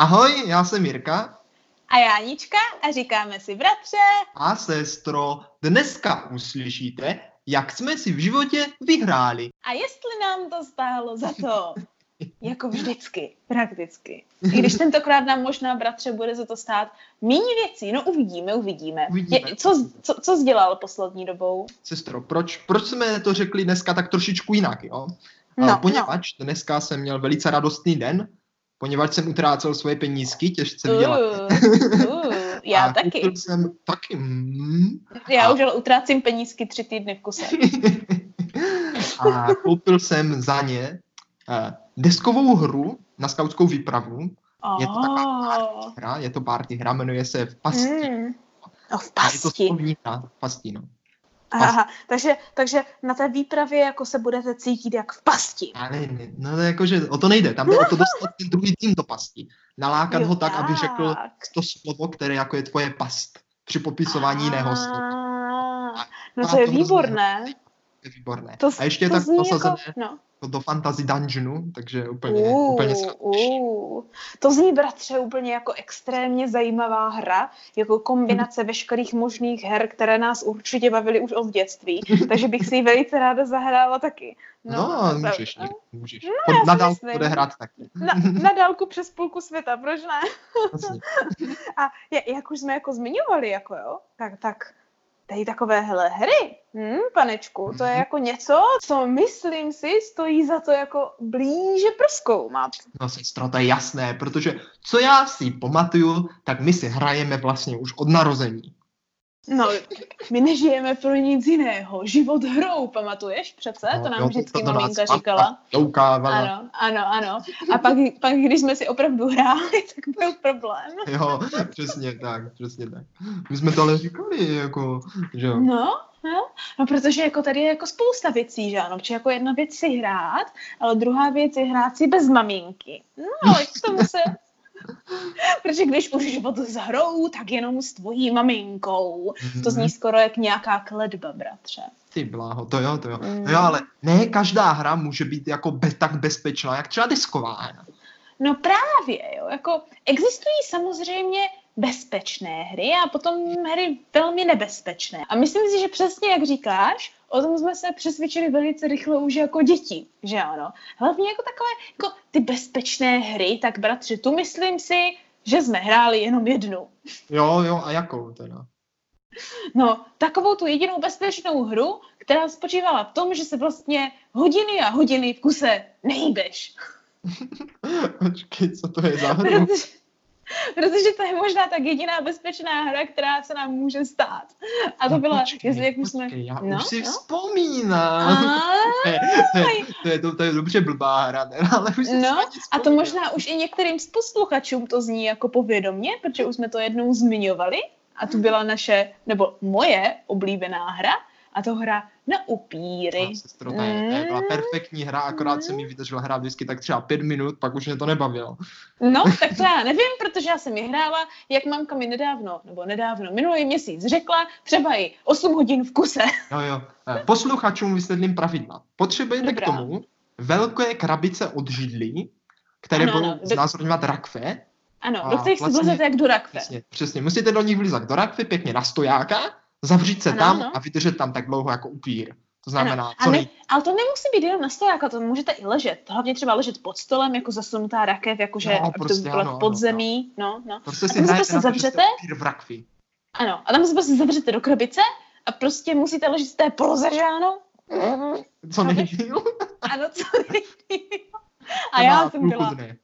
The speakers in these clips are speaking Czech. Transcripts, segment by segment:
Ahoj, já jsem Jirka. A já Anička a říkáme si bratře. A sestro, dneska uslyšíte, jak jsme si v životě vyhráli. A jestli nám to stálo za to. Jako vždycky, prakticky. I když tentokrát nám možná, bratře, bude za to stát méně věcí. No uvidíme, uvidíme. Uvidíme. Je, co, co, co jsi dělal poslední dobou? Sestro, proč, proč jsme to řekli dneska tak trošičku jinak, jo? No, No, poněvadž no. dneska jsem měl velice radostný den, poněvadž jsem utrácel svoje penízky, těžce vydělat. Uh, uh, já a taky. jsem taky. Mm, Já a- už ale utrácím penízky tři týdny v kuse. a koupil jsem za ně eh, deskovou hru na skautskou výpravu. Je to taková Oh. hra, je to party hra, jmenuje se v pasti. Mm. No, v A je to pasti. hra, v pasti, no. Aha, takže, takže na té výpravě jako se budete cítit jak v pasti. Ale ne, no to jako, že o to nejde, tam jde o to dostat ten druhý tým do pasti. Nalákat Jo, ho tak, aby řekl tak. to slovo, které jako je tvoje past při popisování jiného slova. Ah, No to je výborné. Je výborné. To, A ještě je to tak zní posazené Jako, no. do fantasy dungeonu, takže úplně, Uh, úplně skvělé. uh. To zní, bratře, úplně jako extrémně zajímavá hra, jako kombinace veškerých možných her, které nás určitě bavily už od dětství, takže bych si ji velice ráda zahrála taky. No, no to- můžeš, někdy, můžeš. No, na dálku bude hrát taky. Na, na dálku přes půlku světa, proč ne? Vlastně. A je- jak už jsme jako zmiňovali, jako jo, tak, tak tady takovéhle hry, hm, panečku, to je Mhm. jako něco, co myslím si stojí za to jako blíže proskoumat. No sestro, to je jasné, protože co já si pamatuju, tak my si hrajeme vlastně už od narození. No, my nežijeme pro nic jiného. Život hrou, pamatuješ přece? No, to nám jo, vždycky nás maminka říkala. Doukávala. Ano, ano, ano. A pak, pak, když jsme si opravdu hráli, tak byl problém. Jo, přesně tak, přesně tak. My jsme to ale říkali, jako, že jo. No, no, no, protože jako tady je jako spousta věcí, že ano, protože jako jedna věc si hrát, ale druhá věc je hrát si bez maminky. No, ale k tomu se... Protože když už život s hrou, tak jenom s tvojí maminkou. To zní skoro jak nějaká kledba, bratře. Ty bláho, to jo, to jo. Mm. No jo, ale ne každá hra může být jako be, tak bezpečná, jak třeba disková hra. No právě, jo, jako existují samozřejmě bezpečné hry a potom hry velmi nebezpečné. A myslím si, že přesně jak říkáš, o tom jsme se přesvědčili velice rychle už jako děti, že ano. Hlavně jako takové, jako ty bezpečné hry, tak bratři, tu myslím si, že jsme hráli jenom jednu. Jo, jo, a jakou teda? No, takovou tu jedinou bezpečnou hru, která spočívala v tom, že se vlastně hodiny a hodiny v kuse nehýbeš. Počkej, co to je za hru? Protože, protože to je možná tak jediná bezpečná hra, která se nám může stát. A to byla, No, počkej, jestli jak jsme... počkej, já no, už si no. vzpomínám. To je, to, je, to, je, dobře blbá hra, teda, ale už si No, a to možná už i některým z posluchačům to zní jako povědomně, protože už jsme to jednou zmiňovali a to byla naše, nebo moje oblíbená hra a to hra na upíry. No, sestro, to, je, to je byla perfektní hra, akorát jsem mi vydržel hrát vždycky tak třeba pět minut, pak už mě to nebavilo. No, tak to já nevím, protože já jsem ji hrála, jak mamka mi nedávno, nebo nedávno, minulý měsíc řekla, třeba i 8 hodin v kuse. Jo, jo. Eh, Posluchačům vysvětlím pravidla. Potřebujete Dobrá. k tomu velké krabice od židlí, které Ano, budou ano. znázorňovat rakve. Ano, A do kterých si vlastně- vlezete jak do rakve. Přesně, přesně. Musíte do nich vlizat do rakvy, pěkně na stojáka, zavřít se Ano, tam ano. a vydržet tam tak dlouho jako upír. To znamená, Ano, co ne, ale to nemusí být jenom na stojáka, to můžete i ležet. Hlavně třeba ležet pod stolem, jako zasunutá rakev, jakože No, prostě to bylo ano, v podzemí. No, no. Prostě A si tam se prostě zavřete? upír v rakvi. Ano, a tam se prostě zavřete do krabice a prostě musíte ležet v té poloze, že ano? Co nejdýl? Ano, co nejdýl. A já jsem byla, Dne.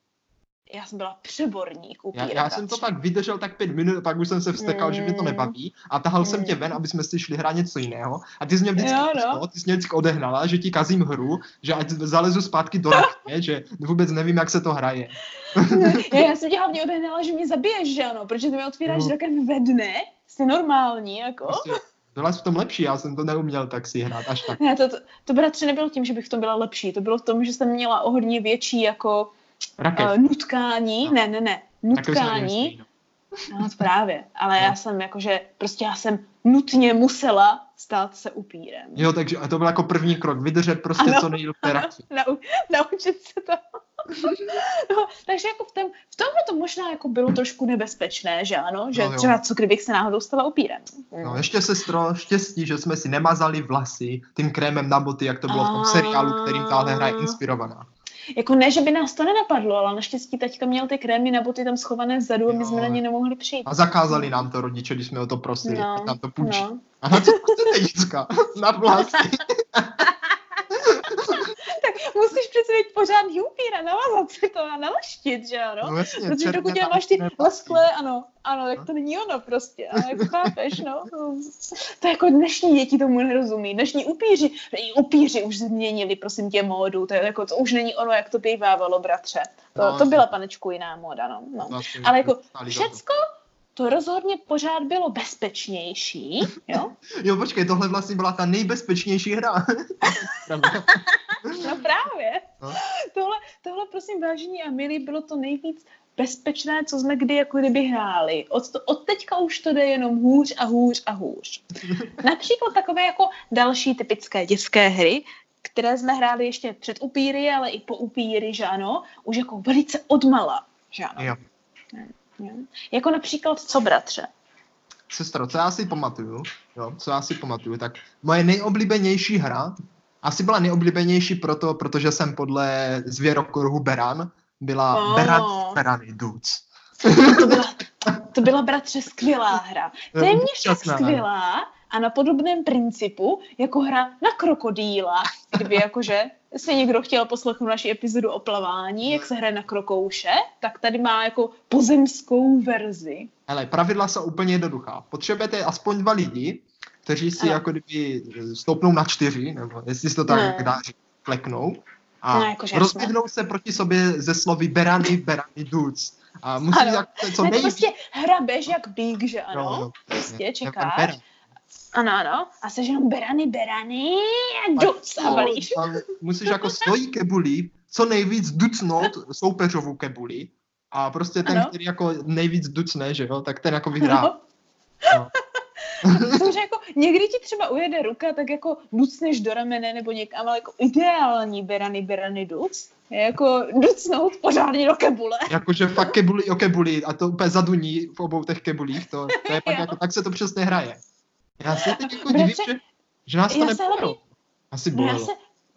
Já jsem byla přeborník Já, upíra. já jsem to tak vydržel tak pět minut, pak už jsem se vstekal, že mě to Mm. nebaví a tahal jsem tě Mm. ven, aby jsme si šli hrát něco jiného a ty jsi mě vždycky, Jo, no. ty jsi mě vždycky odehnala, že ti kazím hru, že ať zalezu zpátky do rakve, že vůbec nevím, jak se to hraje. Já, já jsem tě hlavně odehnala, že mě zabiješ, že ano, protože ty mi otvíráš No. rokem ve dne, jsi normální, jako. Prostě byla jsi v tom lepší, já jsem to neuměl tak si hrát až tak. Ne, to, to, to bratře nebylo tím, že bych v tom byla lepší, to bylo v tom, že jsem měla o hodně větší jako Rakev. uh, nutkání, No. ne, ne, ne, nutkání, no. no právě, ale No. já jsem jakože, prostě já jsem nutně musela stát se upírem. Jo, takže a to byl jako první krok, vydržet prostě Ano. co nejdíl v té rakvi. Nau, naučit se to. no, takže jako v, tom, v tomhle to možná jako bylo trošku nebezpečné, že ano? Že No jo. třeba co kdybych se náhodou stala upírem. No, ještě sestro, štěstí, že jsme si nemazali vlasy tím krémem na boty, jak to bylo v tom seriálu, kterým tahle hra je inspirovaná. Jako ne, že by nás to nenapadlo, ale naštěstí teďka měl ty krémy na boty tam schované vzadu a my jsme na ně nemohli přijít. A zakázali nám to rodiče, když jsme o to prosili, No, nám to půjčí. no. A na co chcete, děcka? Na vlasy. Musíš přece mít pořádný upír a navazat si to a nalaštit, že ano? No jasně, Protože dokud máš ty lesklé, ano, ano, tak to není ono prostě, ale jako chápeš, no. To jako dnešní děti tomu nerozumí, dnešní upíři, i upíři už změnili, prosím tě, módu, to, je jako, to už není ono, jak to bývávalo, bratře. To, No, to byla panečku jiná móda, no. no. Vlastně Ale jako všecko to rozhodně pořád bylo bezpečnější, jo? Jo, počkej, tohle vlastně byla ta nejbezpečnější hra. No právě. No. Tohle, tohle prosím vážení a milí, bylo to nejvíc bezpečné, co jsme kdy jako kdyby hráli. Od, to, od teďka už to jde jenom hůř a hůř a hůř. Například takové jako další typické dětské hry, které jsme hráli ještě před upíry, ale i po upíry, že ano, už jako velice odmala, že ano. Jo. Jako například co, bratře? Sestro, co já si pamatuju, jo, co já si pamatuju, tak moje nejoblíbenější hra, asi byla nejoblíbenější proto, protože jsem podle zvěrokruhu Beran byla Oh. Beran Berany Dudes. To byla, to byla bratře skvělá hra. Téměř tak Úžasná. skvělá a na podobném principu jako hra na krokodýla, kdyby jakože si někdo chtěl poslechnout naši epizodu o plavání, jak se hraje na krokouše, tak tady má jako pozemskou verzi. Hele, pravidla jsou úplně jednoduchá. Potřebujete aspoň dva lidi, kteří si Ano. jako kdyby eh, stoupnou na čtyři, nebo jestli se to tak Ne. dá říct, kleknou. A No, rozběhnou se proti sobě ze slovy Berany, Berany Dudes. A musí Ano. jak, co nejvíc... prostě hrabeš jak bík, že ano? Jo, jo, prostě čekáš. Ano, ano. A jsi jenom berany, berany a duc a balíš. No, musíš jako svojí kebuli co nejvíc ducnout soupeřovou kebuli a prostě ten, Ano. který jako nejvíc ducne, že jo, tak ten jako vyhrá. No. Protože jako někdy ti třeba ujede ruka, tak jako ducneš do ramene nebo někam, ale jako ideální berany, berany duc je jako ducnout pořádně do kebule. Jakože fakt kebuli o kebuli a to úplně zaduní v obou těch kebulích, to, to je pak jako, tak se to přesně hraje. Já se teď jako Bratře, divím, že, že nás to nebolelo. Asi No já bolelo. se,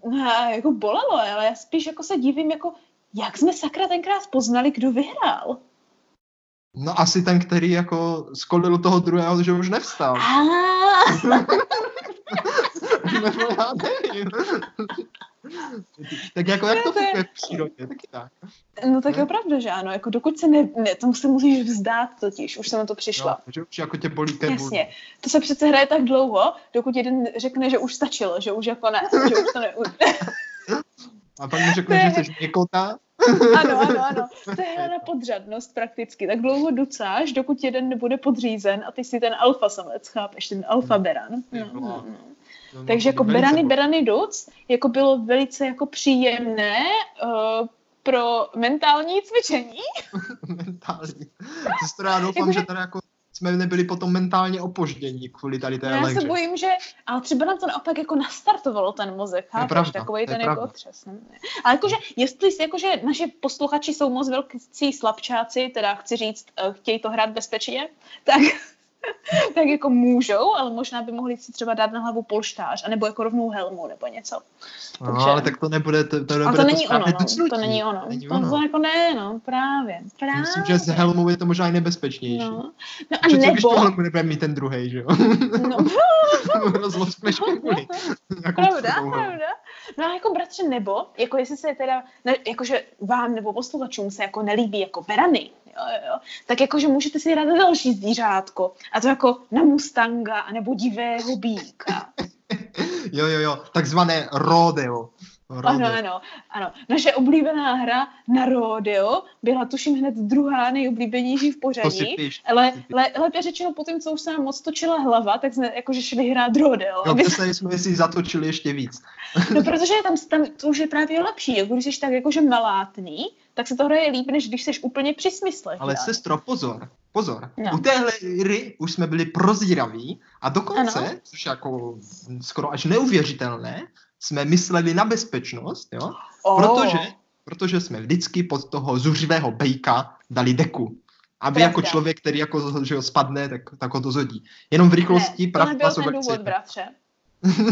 no jako bolelo, ale já spíš jako se divím, jako jak jsme sakra tenkrát poznali, kdo vyhrál. No asi ten, který jako skolil toho druhého, že už nevstal. Nebo já nevím. tak jako jak to to je- funguje v přírodě, taky tak. no tak je pravda, že ano, jako dokud se ne, ne tomu se musíš vzdát totiž, už jsem na to přišla. No, že už jako tě bolí kebul. Jasně. To se přece hraje tak dlouho, dokud jeden řekne, že už stačilo, že už jako ne, že už to ne. A pak mu řekne, že jsi měkota. Ano, ano, ano. To je hra na podřadnost prakticky. Tak dlouho ducáš, dokud jeden nebude podřízen a ty jsi ten alfa samec, chápeš, ten alfa beran. No, no, no. No, Takže jako velice berany, bolí. berany duc, jako bylo velice jako příjemné uh, pro mentální cvičení. mentální. Sestro, já doufám, Jakože- že tady jako jsme nebyli potom mentálně opoždění kvůli tady té No, já lehře. se bojím, že, ale třeba nám to naopak jako nastartovalo ten mozek, je chápeš, to je ten jako pravda. otřes. no. Ale jakože, jestli jakože naše posluchači jsou moc velcí slabčáci, teda chci říct, eh, chtějí to hrát bezpečně, tak, tak jako můžou, ale možná by mohli si třeba dát na hlavu polštář, anebo jako rovnou helmu, nebo něco. No, takže- ale tak to nebude, to, to A nebude to není ono, správné no. to není ono. Není To, ono. to jako ne, no, právě, právě. Myslím, že s helmou je to možná i nebezpečnější. No, no a Že co, když tu nebo, helmu nebude mít ten druhý, že jo? no, Rozloskneš kebuli. Jako Pravda, pravda. No a jako bratře, nebo, jako jestli se teda, ne, jakože vám nebo posluchačům se jako nelíbí jako berany, jo, jo, tak jakože můžete si na další zvířátko. A to jako na mustanga, anebo divého býka. Jo, jo, jo, takzvané rodeo. Rodeo. Ano, ano, ano. Naše oblíbená hra na rodeo byla tuším hned druhá nejoblíbenější v pořadí. píš. Ale le, lépe řečeno po tom, co už se nám moc točila hlava, tak jsme jakože šli hrát rodeo. Jo, aby přesně jsme si zatočili ještě víc. No, protože tam, tam to už je právě lepší. Jako když jsi tak jakože malátný, tak se to hraje líp, než když jsi úplně při smyslech. Ale že? sestro, pozor, pozor. No. U téhle hry už jsme byli prozíraví a dokonce, Ano. což je jako skoro až neuvěřitelné, jsme mysleli na bezpečnost, jo? Oh. Protože, protože jsme vždycky pod toho zuřivého bejka dali deku. Aby Pravda. jako člověk, který jako, že ho spadne, tak, tak ho to zhodí. Jenom v rychlosti ne, to nebyl ten důvod, bratře.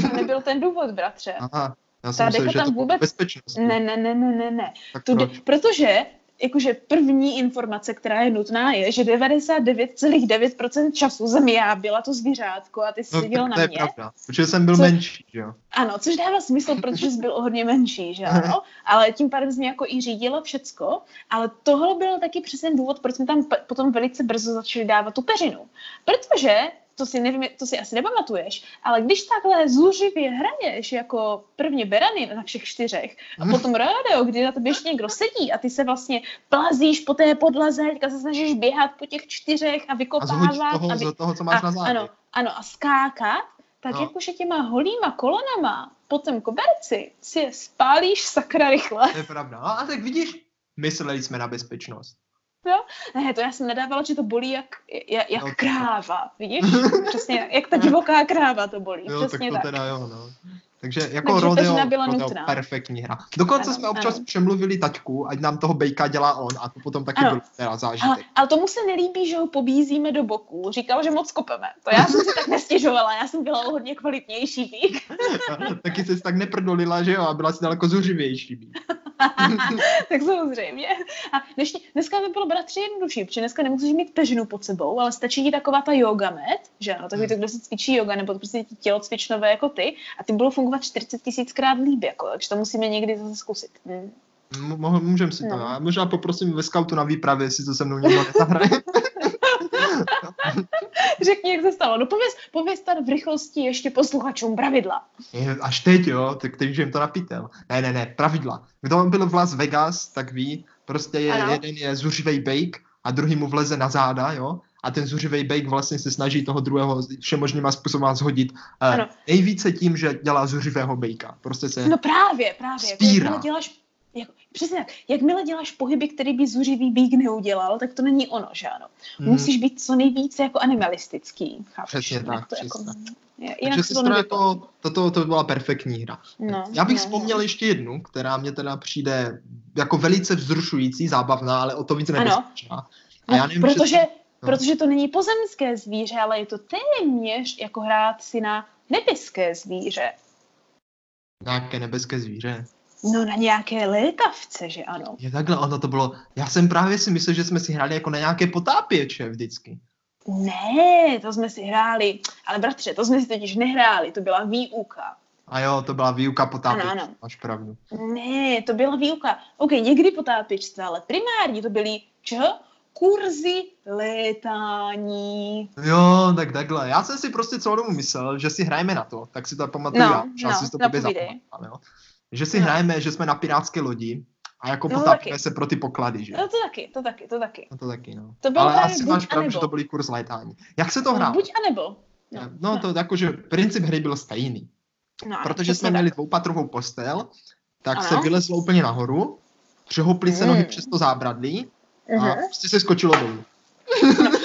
To nebyl ten důvod, bratře. Aha, já Ta jsem myslel, deka že tam to vůbec- bezpečnost. Ne, ne, ne, ne, ne, ne. Tak proč? protože jakože první informace, která je nutná, je, že 99,9% času byla to zvířátko a ty jsi No, seděl na to je mě. pravda, protože jsem byl Co- menší, že jo. Ano, což dává smysl, protože jsi byl o hodně menší, že ano? Ale tím pádem jsi mě jako i řídila všecko. Ale tohle byl taky přesně důvod, proč jsme tam potom velice brzo začali dávat tu peřinu. Protože, to si, nevím, to si asi nepamatuješ, ale když takhle zuřivě hraješ jako prvně berany na všech čtyřech a Mhm. potom radio, kdy na tobě ještě někdo sedí a ty se vlastně plazíš po té podlaze, teďka se snažíš běhat po těch čtyřech a A vykopávat. zhodit toho, a vy- toho, co máš a, na ano, ano, a skákat, tak No. no. jakože těma holýma kolonama po tom koberci si je spálíš sakra rychle. To je pravda. No a tak vidíš, mysleli jsme na bezpečnost. Ne, to já jsem nedávala, že to bolí jak, jak, jak No, kráva, vidíš? Přesně, jak ta divoká kráva to bolí, Jo, tak přesně to tak. teda jo, no. Takže jako Takže rodeo, byla rodeo nutná. perfektní hra. Dokonce Ano, jsme občas ano. přemluvili taťku, ať nám toho bejka dělá on a to potom taky Ano. byl teda Ale, zážitek. ale tomu se nelíbí, že ho pobízíme do boku. Říkal, že moc kopeme. To já jsem si tak nestěžovala, já jsem byla o hodně kvalitnější vík. taky jsi tak neprdolila, že jo, a byla si daleko zuřivější. být. tak samozřejmě. A dnešní, dneska by bylo bratři jednodušší, protože dneska nemusíš mít peřinu pod sebou, ale stačí ti taková ta yoga mat, že ano, takový to, kdo si cvičí yoga, nebo prostě ti tělocvičnové jako ty, a ty budou fungovat 40 tisíckrát líp, jako, takže to musíme někdy zase zkusit. Hm. M- mohl- Můžem si to. No. Já možná poprosím ve scoutu na výpravě, jestli to se mnou někdo nezahraje. Řekni, jak se stalo. No pověz, pověz tady v rychlosti ještě posluchačům pravidla. Až teď, jo, tak teď už jim to napítel. Ne, ne, ne, pravidla. Kdo byl v Las Vegas, tak ví, prostě je, Ano. jeden je zuřivej bake a druhý mu vleze na záda, jo, a ten zuřivej bake vlastně se snaží toho druhého všemožnýma způsobem zhodit. Uh, Ano. nejvíce tím, že dělá zuřivého bejka. Prostě se... No právě, právě. Spírá. děláš, jako, přesně tak. Jakmile děláš pohyby, který by zuřivý bík neudělal, tak to není ono, že ano. Mhm. Musíš být co nejvíce jako animalistický. Chápeš? Přesně tak, to jako, přesně Takže jinak se to nevyplatí. jako, toto to byla perfektní hra. No, Já bych no, vzpomněl ještě jednu, která mě teda přijde jako velice vzrušující, zábavná, ale o to víc nebezpečná. A No, já nevím, protože, přesně- no. protože to není pozemské zvíře, ale je to téměř jako hrát si na nebeské zvíře. nějaké nebeské zvíře. No na nějaké létavce, že ano. Je takhle, ono to bylo, já jsem právě si myslel, že jsme si hráli jako na nějaké potápěče vždycky. Ne, to jsme si hráli, ale bratře, to jsme si totiž nehráli, to byla výuka. A jo, to byla výuka potápěče, Ano, ano. máš pravdu. Ne, to byla výuka. OK, někdy potápěčství, ale primární to byly, čeho? Kurzy létání. Jo, tak takhle. Já jsem si prostě celou dobu myslel, že si hrajeme na to, tak si to pamatuju No, já, no, si to jo. Že si No. hrajeme, že jsme na pirátské lodi a jako No, potápíme se pro ty poklady, že? No to taky, to taky, to taky. No to taky, no. To bylo Ale asi máš pravdu, že to byl kurz létání. Jak se to No, hrálo? buď anebo. No, no to jakože princip hry byl stejný. no, Protože jsme měli tak. dvoupatrovou postel, tak Ano. se vylezlo úplně nahoru, přehoupli se Mm. nohy přes to zábradlí a Mhm. prostě se skočilo dolů.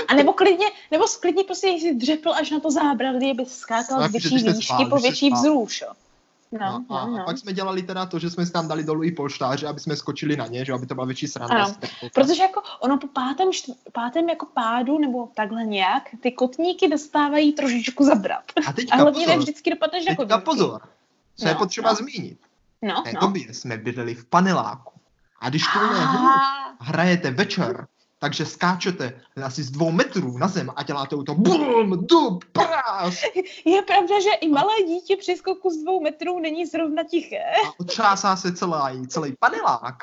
A nebo klidně, nebo klidně prostě si dřepl až na to zábradlí, aby skákal No, z jakože větší výšky spál, po větší vzrůš. No, No, a, no, a pak jsme dělali teda to, že jsme si tam dali dolů i polštáře, aby jsme skočili na ně, že aby to byla větší sranda. Ano, Protože jako ono po pátém, štv- pátém jako pádu nebo takhle nějak, ty kotníky dostávají trošičku zabrat. A A teďka hlavně ne pozor, vždycky dopadneš na teďka kotníky. pozor, co je No, potřeba no. zmínit. No, V té no. době jsme bydleli v paneláku. A když tuhle hru hrajete večer, takže skáčete asi z dvou metrů na zem a děláte to bum, dub, prás je pravda, že i malé dítě při skoku z dvou metrů není zrovna tiché. a otřásá se celý, celý panelák.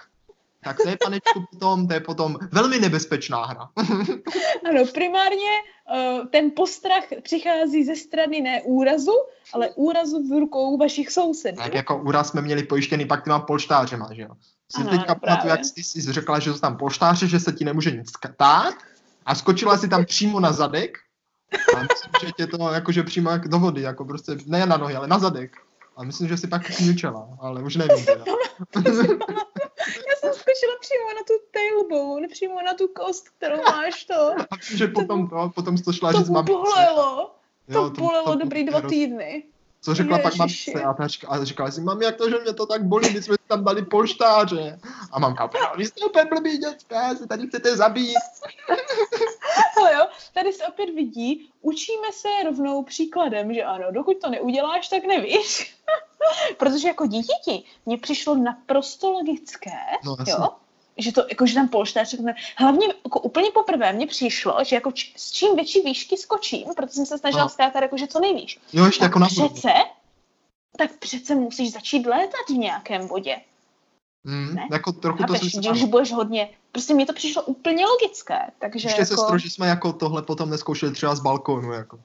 Tak to je, panečku, potom, to je potom velmi nebezpečná hra. Ano, primárně uh, ten postrach přichází ze strany ne úrazu, ale úrazu v rukou vašich sousedů. Tak jako úraz jsme měli pojištěný pak těma polštářema, že jo. Si Ano, teďka pamatuju, jak jsi si řekla, že jsou tam polštáře, že se ti nemůže nic stát a skočila si tam přímo na zadek a myslím, že tě to jakože přímo jak do vody, jako prostě ne na nohy, ale na zadek. A myslím, že si pak kňučela, ale už nevím teda. Já jsem skočila přímo na tu tailbone, přímo na tu kost, kterou máš to. A že potom, to, potom jsi to šla To říct mamince. bolelo. Jo, To bolelo to- dobrý to dva týdny. Co řekla pak Ježiši. mamce a, ta říkala, a říkala si, mami, jak to, že mě to tak bolí, my jsme si tam dali polštáře. A mamka, vy jste úplně blbý děcka, se tady chcete zabít. Ale jo, tady se opět vidí, učíme se rovnou příkladem, že ano, dokud to neuděláš, tak nevíš. Protože jako dítěti mně přišlo naprosto logické, No, jo, že to, jako, že tam polštář, řekne, hlavně jako úplně poprvé mně přišlo, že jako č- s čím větší výšky skočím, protože jsem se snažila No. skákat jako, že co nejvíš. Jo, ještě Tak jako na přece, tak přece musíš začít létat v nějakém bodě. Hmm, ne? jako trochu to Chápeš, jsem si když budeš hodně, prostě mi to přišlo úplně logické, takže Ještě jako, sestro, že jsme jako tohle potom neskoušeli třeba z balkónu, jako.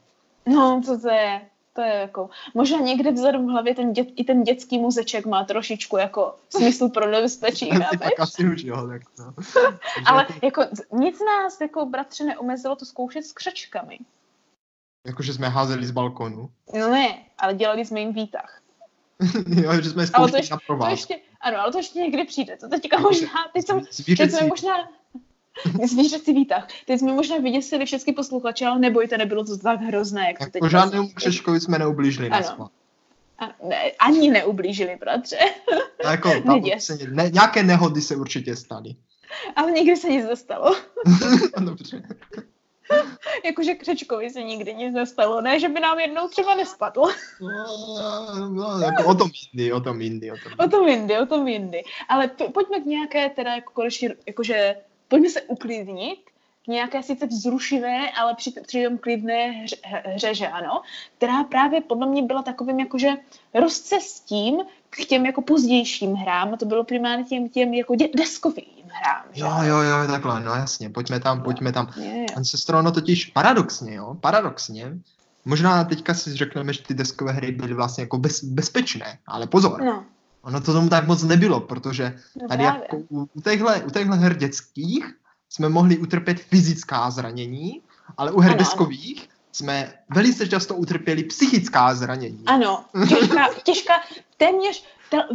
no co to je, to je jako, možná někde vzadu v hlavě ten dět, i ten dětský muzeček má trošičku jako smysl pro nebezpečí, tak asi už, jo, tak no. Takže Ale jako, jako nic nás jako bratře neomezilo to zkoušet s křečkami. jako, že jsme házeli z balkonu. No ne, ale dělali jsme jim výtah. jo, že jsme je Ale to zkoušeli ještě, na to provázku. ještě, ano, ale to ještě někdy přijde. To teďka možná, teď jsem, teď Zvířecí. jsme možná, zvířecí výtah. Teď jsme možná vyděsili všechny posluchače, ale nebojte, nebylo to tak hrozné, jak to teď Jako žádnému křeškovi jsme neublížili Ano. A ne, ani neublížili, bratře. A Jako, tam Neděs. se, ne, nějaké nehody se určitě staly. Ale nikdy se nic nestalo. Dobře. Jakože křečkovi se nikdy nic nestalo. Ne, že by nám jednou třeba nespadl. No, no, jako o tom jindy, o tom jindy, o tom O tom jindy, o tom jindy. Ale p- pojďme k nějaké teda jako konečně, jakože pojďme se uklidnit k nějaké sice vzrušivé, ale při- přitom klidné hře, hře, že ano, která právě podle mě byla takovým jakože rozcestím k těm jako pozdějším hrám a to bylo primárně těm, těm jako dě, deskovým hrám. že Jo, jo, jo, takhle, no jasně, pojďme tam, pojďme tam. Je, je. Ancestro, no totiž paradoxně, jo, paradoxně, možná teďka si řekneme, že ty deskové hry byly vlastně jako bez, bezpečné, ale pozor, No, ono to tomu tak moc nebylo, protože no tady právě. jako u, u, těchhle, u těchhle her dětských jsme mohli utrpět fyzická zranění, ale u her Ano, ano. deskových jsme velice často utrpěli psychická zranění. Ano, těžká, těžká téměř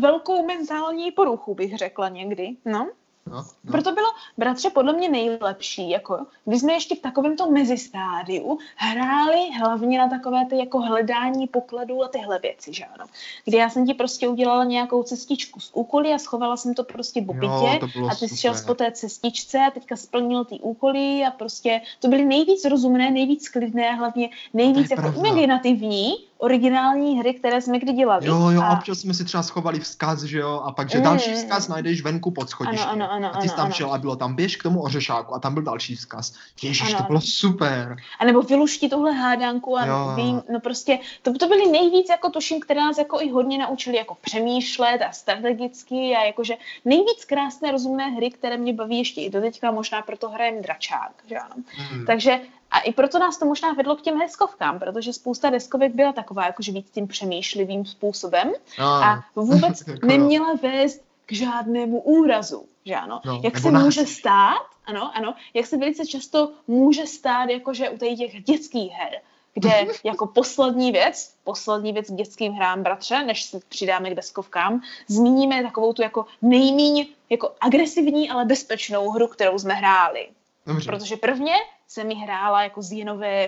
velkou mentální poruchu bych řekla někdy. No. No, no. Proto bylo, bratře, podle mě nejlepší, jako, když jsme ještě v takovémto mezistádiu hráli hlavně na takové ty jako hledání pokladů a tyhle věci, že ano. Kdy já jsem ti prostě udělala nějakou cestičku z úkoly a schovala jsem to prostě po Jo, bytě a ty jsi šel po té cestičce a teďka splnil ty úkoly a prostě to byly nejvíc rozumné, nejvíc klidné, hlavně nejvíc je jako pravda. imaginativní originální hry, které jsme kdy dělali. Jo, jo, a občas jsme si třeba schovali vzkaz, že jo, a pak, že Mm, další vzkaz najdeš venku pod schodištěm. Ano, ano, ano, a ty jsi tam ano. šel a bylo tam běž k tomu ořešáku a tam byl další vzkaz. Ježíš, Ano, to bylo super. A nebo vylušti tuhle hádanku a Jo. vím, no prostě, to, to byly nejvíc, jako tuším, které nás jako i hodně naučili jako přemýšlet a strategicky a jakože nejvíc krásné rozumné hry, které mě baví ještě i do teďka, možná proto hrajem dračák, že ano. Hmm. Takže a i proto nás to možná vedlo k těm deskovkám, protože spousta deskovek byla taková jakože víc tím přemýšlivým způsobem no, a vůbec Jako neměla vést k žádnému úrazu, že ano. No, jak se násilí. může stát, ano, ano, jak se velice často může stát, jakože u těch dětských her, kde jako poslední věc, poslední věc k dětským hrám, bratře, než se přidáme k deskovkám, zmíníme takovou tu jako nejmíň jako agresivní, ale bezpečnou hru, kterou jsme hráli. Dobře. Protože prvně jsem ji hrála jako s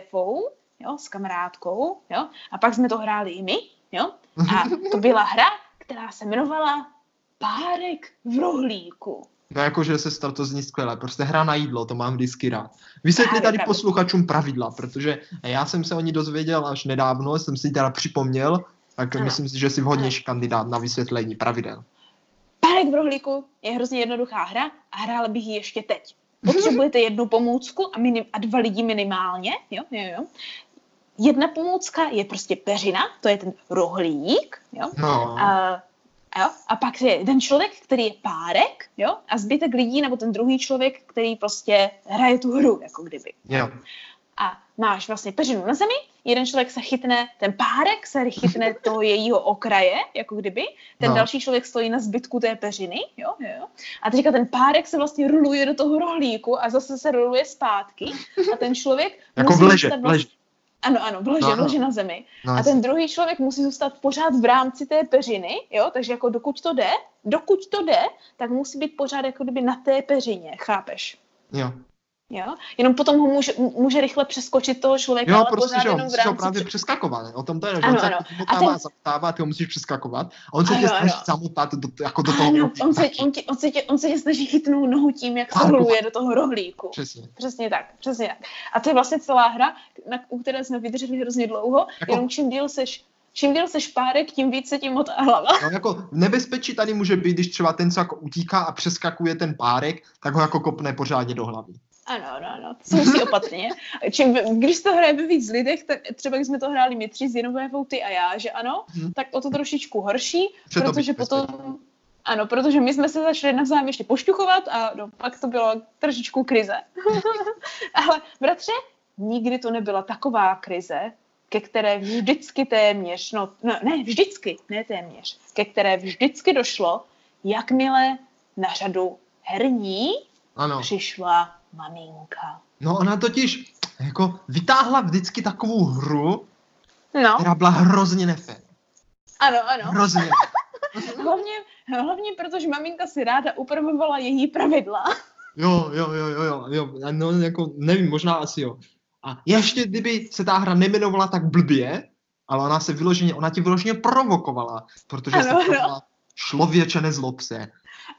Fou, jo, s kamarádkou, jo, a pak jsme to hráli i my, jo, a to byla hra, která se jmenovala Párek v rohlíku. No jakože se to zní skvěle, prostě hra na jídlo, to mám vždycky rád. Vysvětli tady posluchačům pravidla, protože já jsem se o ní dozvěděl až nedávno, jsem si teda připomněl, tak Ano. myslím si, že jsi vhodnější kandidát na vysvětlení pravidel. Párek v rohlíku je hrozně jednoduchá hra a hrála bych ji ještě teď. Potřebujete jednu pomůcku a, minim, a dva lidi minimálně, jo, jo, jo. Jedna pomůcka je prostě peřina, to je ten rohlík, jo. No, A, jo? a pak je ten člověk, který je párek, jo, a zbytek lidí, nebo ten druhý člověk, který prostě hraje tu hru, jako kdyby. jo. A máš vlastně peřinu na zemi, jeden člověk se chytne, ten párek se chytne toho jejího okraje, jako kdyby, ten No. další člověk stojí na zbytku té peřiny, jo, jo. A teďka ten párek se vlastně ruluje do toho rohlíku a zase se ruluje zpátky a ten člověk Jako musí v leže, zůstat v leže. Ano, ano, v leže, No, v leže na zemi. No, A ten druhý člověk musí zůstat pořád v rámci té peřiny, jo, takže jako dokud to jde, dokud to jde, tak musí být pořád jako kdyby na té peřině, chápeš? jo. Jo? Jenom potom ho může, může rychle přeskočit toho člověka, Jo, ale prostě, pořád že jo, jenom v rámci... právě přeskakovat. O tom to je, že Ano, on se ano. jako zamotává, ten- zamotává, ty ho musíš přeskakovat. A on se Ano, tě snaží ano. zamotat do, jako do toho. Ano, on se, on, tě, on, se tě, on se tě snaží chytnout nohu tím, jak se roluje do toho rohlíku. Přesně. Přesně tak, přesně tak. A to je vlastně celá hra, na, u které jsme vydrželi hrozně dlouho, Jako- jenom čím díl seš, čím díl seš párek, tím víc se tím motá hlava. No, jako nebezpečí tady může být, když třeba ten, co jako utíká a přeskakuje ten párek, tak ho jako kopne pořádně do hlavy. Ano, ano, ano, to se musí opatrně. Čím, když to hraje ve víc lidech, tak třeba když jsme to hráli my tři s Jenovévou, ty a já, že ano, Mhm. tak o to trošičku horší, to protože potom, ano, protože my jsme se začali navzájem ještě pošťuchovat a no, pak to bylo trošičku krize. Ale bratře, nikdy to nebyla taková krize, ke které vždycky téměř, no, no ne, vždycky, ne téměř, ke které vždycky došlo, jakmile na řadu herní Ano. přišla maminka. No ona totiž jako vytáhla vždycky takovou hru, No, která byla hrozně nefér. ano, ano. Hrozně. Hlavně, hlavně protože maminka si ráda upravovala její pravidla. Jo, jo, jo, jo, jo, jo, no jako nevím, možná asi jo. A ještě kdyby se ta hra nemenovala tak blbě, ale ona se vyloženě, ona ti vyloženě provokovala, protože Ano, se povedala, člověče nezlob se.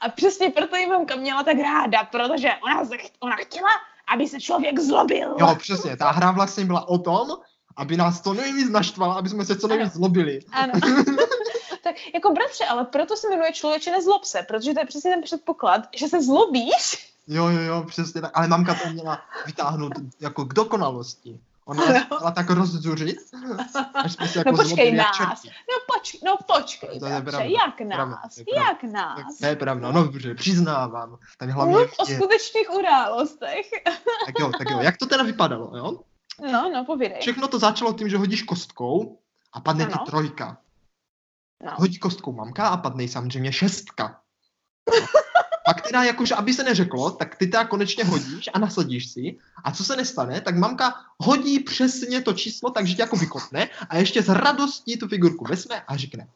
A přesně proto ji mamka měla tak ráda, protože ona, se, ch- ona chtěla, aby se člověk zlobil. Jo, přesně, ta hra vlastně byla o tom, aby nás to nejvíc naštvala, aby jsme se co nejvíc zlobili. Ano. tak jako bratře, ale proto se jmenuje člověče nezlob se, protože to je přesně ten předpoklad, že se zlobíš. Jo, jo, jo, přesně tak. Ale mamka to měla vytáhnout jako k dokonalosti. Ona měla tak rozzuřit, až jsme se jako No počkej nás. No, poč, no počkej, To je pravda, jak nás, pravda. jak Tak nás. To je pravda, no dobře, přiznávám. Tak hlavně Mluv o skutečných událostech. tak jo, tak jo, jak to teda vypadalo, jo? No, no, povídej. Všechno to začalo tím, že hodíš kostkou a padne ti Ano. trojka. No. Hodí kostkou mamka a padne samozřejmě šestka. Pak teda, jakože, aby se neřeklo, tak ty teda konečně hodíš a nasadíš si. A co se nestane, tak mamka hodí přesně to číslo, takže tě jako vykopne a ještě s radostí tu figurku vezme a řekne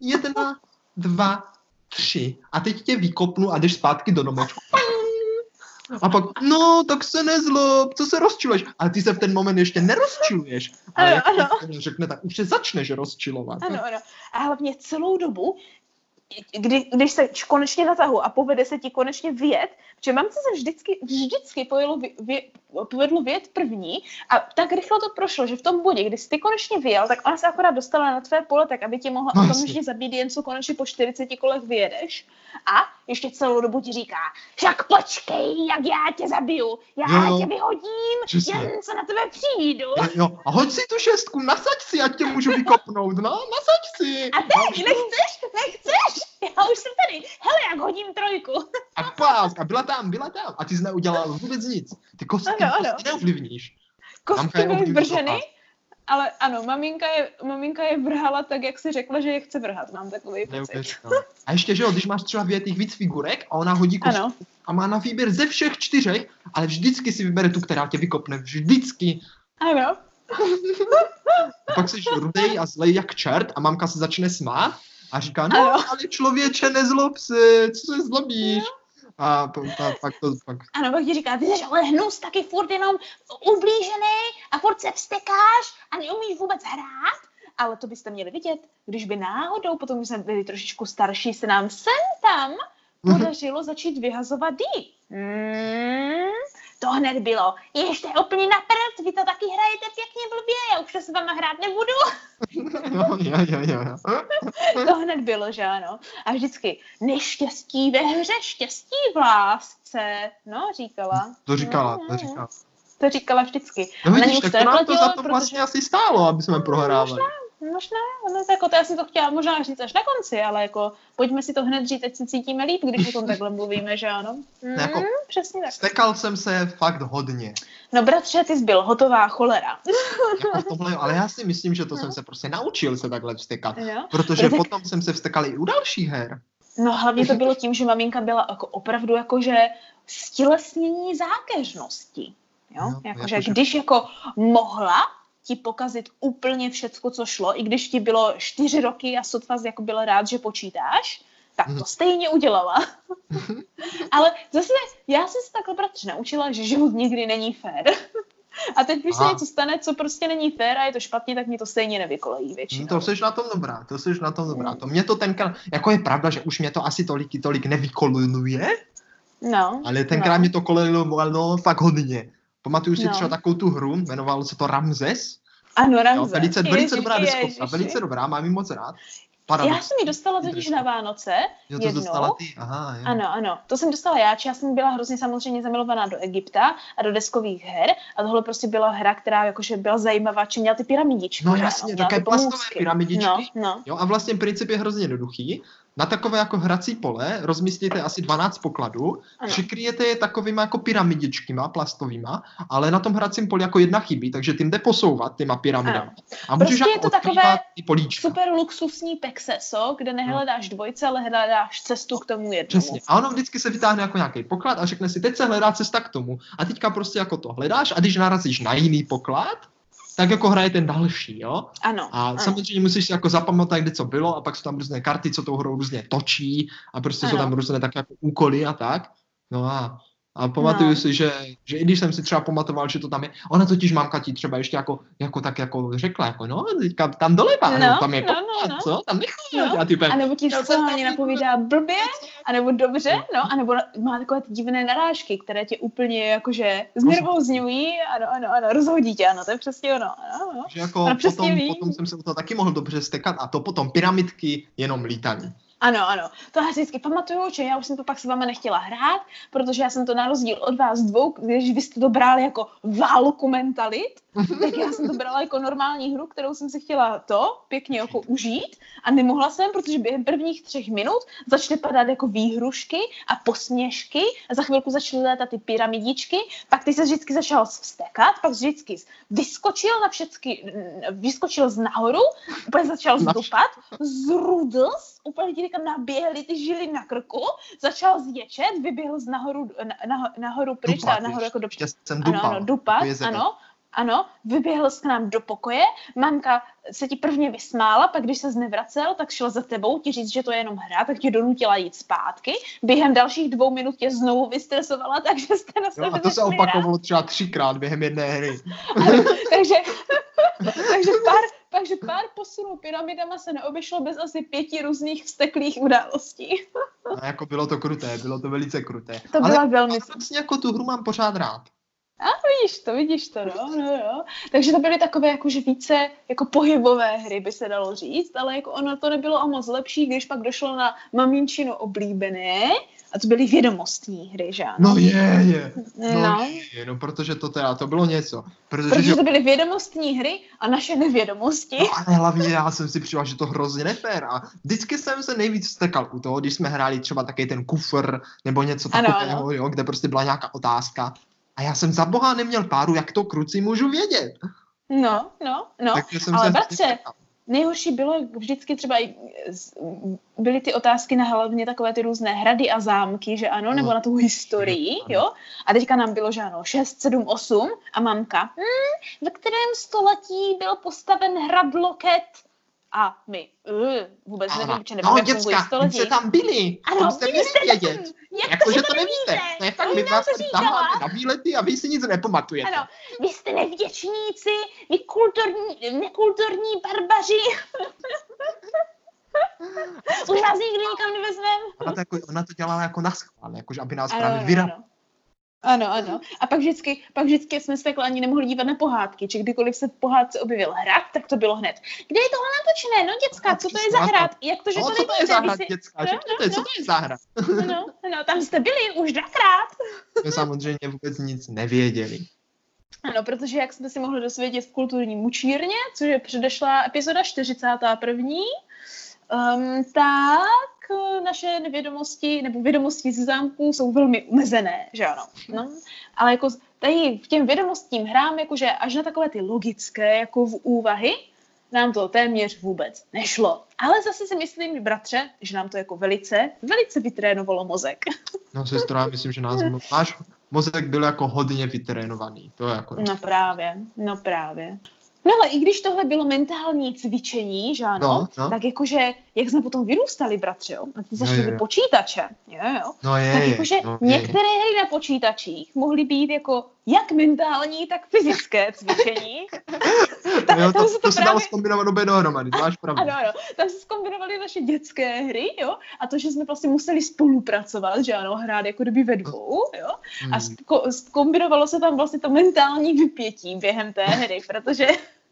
jedna, dva, tři. A teď tě vykopnu a jdeš zpátky do domečku. A pak, no, tak se nezlob, co se rozčiluješ? Ale ty se v ten moment ještě nerozčiluješ. Ale Ano, jak ano. řekne, tak už se začneš rozčilovat. Ano, ano. A hlavně celou dobu, kdy, když se konečně natahu a povede se ti konečně vyjet, protože mamce se vždycky, vždycky pojelo, vy, vy, povedlo vyjet první a tak rychle to prošlo, že v tom bodě, kdy jsi ty konečně vyjel, tak ona se akorát dostala na tvé pole, tak aby ti mohla No, okamžitě zabít jen co konečně po 40 kolech vyjedeš. A ještě celou dobu ti říká, však počkej, jak já tě zabiju, já Jo, jo. tě vyhodím, Přesně. jen co na tebe přijdu. Jo, Jo, a hoď si tu šestku, nasaď si, ať tě můžu vykopnout, no, nasaď si. A teď nechceš? Nechceš? Já už jsem tady. Hele, jak hodím trojku. A pás, a byla tam, byla tam. A ty jsi neudělal vůbec nic. Ty kostky Ano, ano. prostě neovlivníš. Kostky byly vrženy, ale ano, maminka je, maminka je vrhala tak, jak si řekla, že je chce vrhat. Mám takový pocit. Neuvěřitelné. A ještě, že jo, když máš třeba vyjetých víc figurek a ona hodí kostku Ano, a má na výběr ze všech čtyřech, ale vždycky si vybere tu, která tě vykopne. Vždycky. ano. A pak jsi rudej a zlej jak čert a mamka se začne smát a říká, no, Ano. ale člověče, nezlob se, co se zlobíš? A, p- a pak to, pak Ano, pak ti říká, ty jsi ale hnus, taky furt jenom ublížený a furt se vstekáš a neumíš vůbec hrát. Ale to byste měli vidět, když by náhodou, potom, když jsme byli trošičku starší, se nám sem tam podařilo začít vyhazovat dý. Hmm, to hned bylo. Ještě úplně na prd, vy to taky hrajete pěkně blbě, já už to s váma hrát nebudu. jo, jo, jo, jo. To hned bylo, že ano. A vždycky neštěstí ve hře, štěstí v lásce. No, říkala. To říkala, No, to no, říkala. To říkala vždycky. No vidíš, tak to nám to neplatilo, za to protože- vlastně asi stálo, aby jsme prohrávali. Možná, no tak jako to já jsem to chtěla možná říct až na konci, ale jako pojďme si to hned říct, ať se cítíme líp, když o tom takhle mluvíme, že ano? Mm, Jako- přesně tak. Stekal jsem se fakt hodně. No bratře, ty jsi byl hotová cholera. Jako v tomhle, ale já si myslím, že to jsem se prostě naučil se takhle vstekat. Jo? Protože No tak- potom jsem se vstekal i u dalších her. No hlavně to bylo tím, že maminka byla jako opravdu jakože stělesnění zákeřnosti. Jo? Jo, jakože jakože- když jako mohla ti pokazit úplně všecko, co šlo, i když ti bylo čtyři roky a sotva jako byl rád, že počítáš, tak to stejně udělala. Ale zase já jsem se takhle bratře naučila, že život nikdy není fér. A teď, když Aha. se něco stane, co prostě není fér a je to špatně, tak mě to stejně nevykolejí většinou. No to jsi na tom dobrá, to jsi na tom dobrá. To mě to tenkrát, jako je pravda, že už mě to asi tolik, tolik nevykoluje, no, ale tenkrát no. mě to kolejovalo fakt hodně. Pamatuju si no. třeba takovou tu hru, jmenovalo se to Ramzes. Ano, Ramzes. Jo, velice, velice dobrá deskovka, velice dobrá, mám ji moc rád. Paradox. Já jsem ji dostala totiž na Vánoce. Jo, to jednou. dostala ty, aha. Jo. Ano, ano, to jsem dostala já, já jsem byla hrozně samozřejmě zamilovaná do Egypta a do deskových her a tohle prostě byla hra, která jakože byla zajímavá, či měla ty pyramidičky. No jasně, no, také plastové pyramidičky. No, no. Jo, a vlastně princip je hrozně jednoduchý. Na takové jako hrací pole rozmístíte asi 12 pokladů, přikryjete je takovými jako pyramidičkýma plastovýma, ale na tom hracím poli jako jedna chybí, takže tím jde posouvat těma pyramidama. A můžeš prostě jako je to takové super luxusní pexeso, kde nehledáš dvojce, ale hledáš cestu k tomu jednomu. Přesně. A ono vždycky se vytáhne jako nějaký poklad a řekne si, teď se hledá cesta k tomu. A teďka prostě jako to hledáš a když narazíš na jiný poklad, tak jako hraje ten další, jo? Ano. A ano. samozřejmě musíš si jako zapamatovat, kde co bylo a pak jsou tam různé karty, co tou hrou různě točí a prostě ano. jsou tam různé tak jako úkoly a tak. No a a pamatuju no. si, že, že i když jsem si třeba pamatoval, že to tam je, ona totiž mamka ti třeba ještě jako, jako tak jako řekla, jako no, teďka tam doleva, no, no tam je no, no, no. co, tam nechoj. No. A, ty a nebo ti ani napovídá blbě, anebo dobře, no, anebo má takové ty divné narážky, které tě úplně jakože znervozňují, ano, ano, ano, rozhodí tě, ano, to je přesně ono, ano, ano. Že jako potom, potom jsem se u toho taky mohl dobře stekat a to potom pyramidky jenom lítaní. Ano, ano. To já si vždycky pamatuju, že já už jsem to pak s váma nechtěla hrát, protože já jsem to na rozdíl od vás dvou, když vy jste to brali jako válku mentalit, tak já jsem to brala jako normální hru, kterou jsem si chtěla to pěkně jako užít a nemohla jsem, protože během prvních třech minut začaly padat jako výhrušky a posměšky a za chvilku začaly létat ty pyramidičky, pak ty se vždycky začal vstekat, pak vždycky vyskočil na všechny, vyskočil z nahoru, úplně začal zdupat, zrudl, úplně ti říkám, naběhly ty žily na krku, začal zječet, vyběhl z nahoru, na, na, nahoru pryč, dupat, nahoru jako do... Ano, ano, dupat, ano, ano, vyběhl s k nám do pokoje, mamka se ti prvně vysmála, pak když se znevracel, tak šla za tebou ti říct, že to je jenom hra, tak tě donutila jít zpátky. Během dalších dvou minut tě znovu vystresovala, takže jste na sebe jo, A to se opakovalo třeba třikrát během jedné hry. ano, takže, takže pár, takže pár posunů pyramidama se neobešlo bez asi pěti různých vzteklých událostí. no, jako bylo to kruté, bylo to velice kruté. To byla ale, velmi... Ale vlastně jako tu hru mám pořád rád. A vidíš to, vidíš to, no, no, no. Takže to byly takové jakože více jako pohybové hry, by se dalo říct, ale jako ono to nebylo o moc lepší, když pak došlo na maminčinu oblíbené, a to byly vědomostní hry, že ano? No je, je. No, no. Je, no protože to teda, to bylo něco. Protože, protože že... to byly vědomostní hry a naše nevědomosti. No ale hlavně já jsem si přišel, že to hrozně nefér a vždycky jsem se nejvíc stekal u toho, když jsme hráli třeba taky ten kufr nebo něco takového, jo, kde prostě byla nějaká otázka a já jsem za boha neměl páru, jak to kruci můžu vědět. No, no, no, jsem ale bratře, nejhorší bylo vždycky třeba, byly ty otázky na hlavně takové ty různé hrady a zámky, že ano, nebo na tu historii, jo. A teďka nám bylo, že ano, 6, 7, 8 a mamka, hmm, ve kterém století byl postaven hrad Loket a my uh, vůbec ano. nevím, či nevím, no, jak děcka, fungují jste tam byli, ano, tam jste měli vědět. Jak jako, to, že to nevíte? To je fakt, my vás tady na výlety a vy si nic nepamatujete. Ano, vy jste nevděčníci, vy kulturní, nekulturní barbaři. Už nás nikdy nikam nevezmeme. Ona to, jako, ona to dělala jako na schvál, jakože aby nás ano, právě vyradila. Ano, ano. A pak vždycky, pak vždycky jsme se takhle ani nemohli dívat na pohádky, či kdykoliv se v pohádce objevil hrad, tak to bylo hned. Kde je tohle natočené? No děcka, co to je za hrad? Jak to, že no, to co to je za hrad, děcka? No, no, no. Co to je za hrad? No, no, tam jste byli už dvakrát. jsme samozřejmě vůbec nic nevěděli. Ano, protože jak jsme si mohli dosvědět v kulturní mučírně, což je předešla epizoda 41. Um, tak naše nevědomosti nebo vědomosti z zámku jsou velmi umezené, že ano. No, ale jako tady v těm vědomostním hrám, jakože až na takové ty logické jako v úvahy, nám to téměř vůbec nešlo. Ale zase si myslím, bratře, že nám to jako velice, velice vytrénovalo mozek. No sestro, já myslím, že nás, náš mozek byl jako hodně vytrénovaný. To je jako... No právě, no právě. No ale i když tohle bylo mentální cvičení, že ano, No, no. tak jakože, jak jsme potom vyrůstali, bratře, jo, a ty No, začaly jo, jo. počítače, jo, jo. No je, Tak jakože no, je. některé hry na počítačích mohly být jako jak mentální, tak fyzické cvičení. tam, jo, tam to, se to, to se dalo právě, zkombinovat obě dohromady, to máš pravdu. ano, ano, tam se zkombinovaly naše dětské hry, jo, a to, že jsme vlastně museli spolupracovat, že ano, hrát jako kdyby ve dvou, jo, a Hmm. sko- zkombinovalo se tam vlastně to mentální vypětí během té hry, protože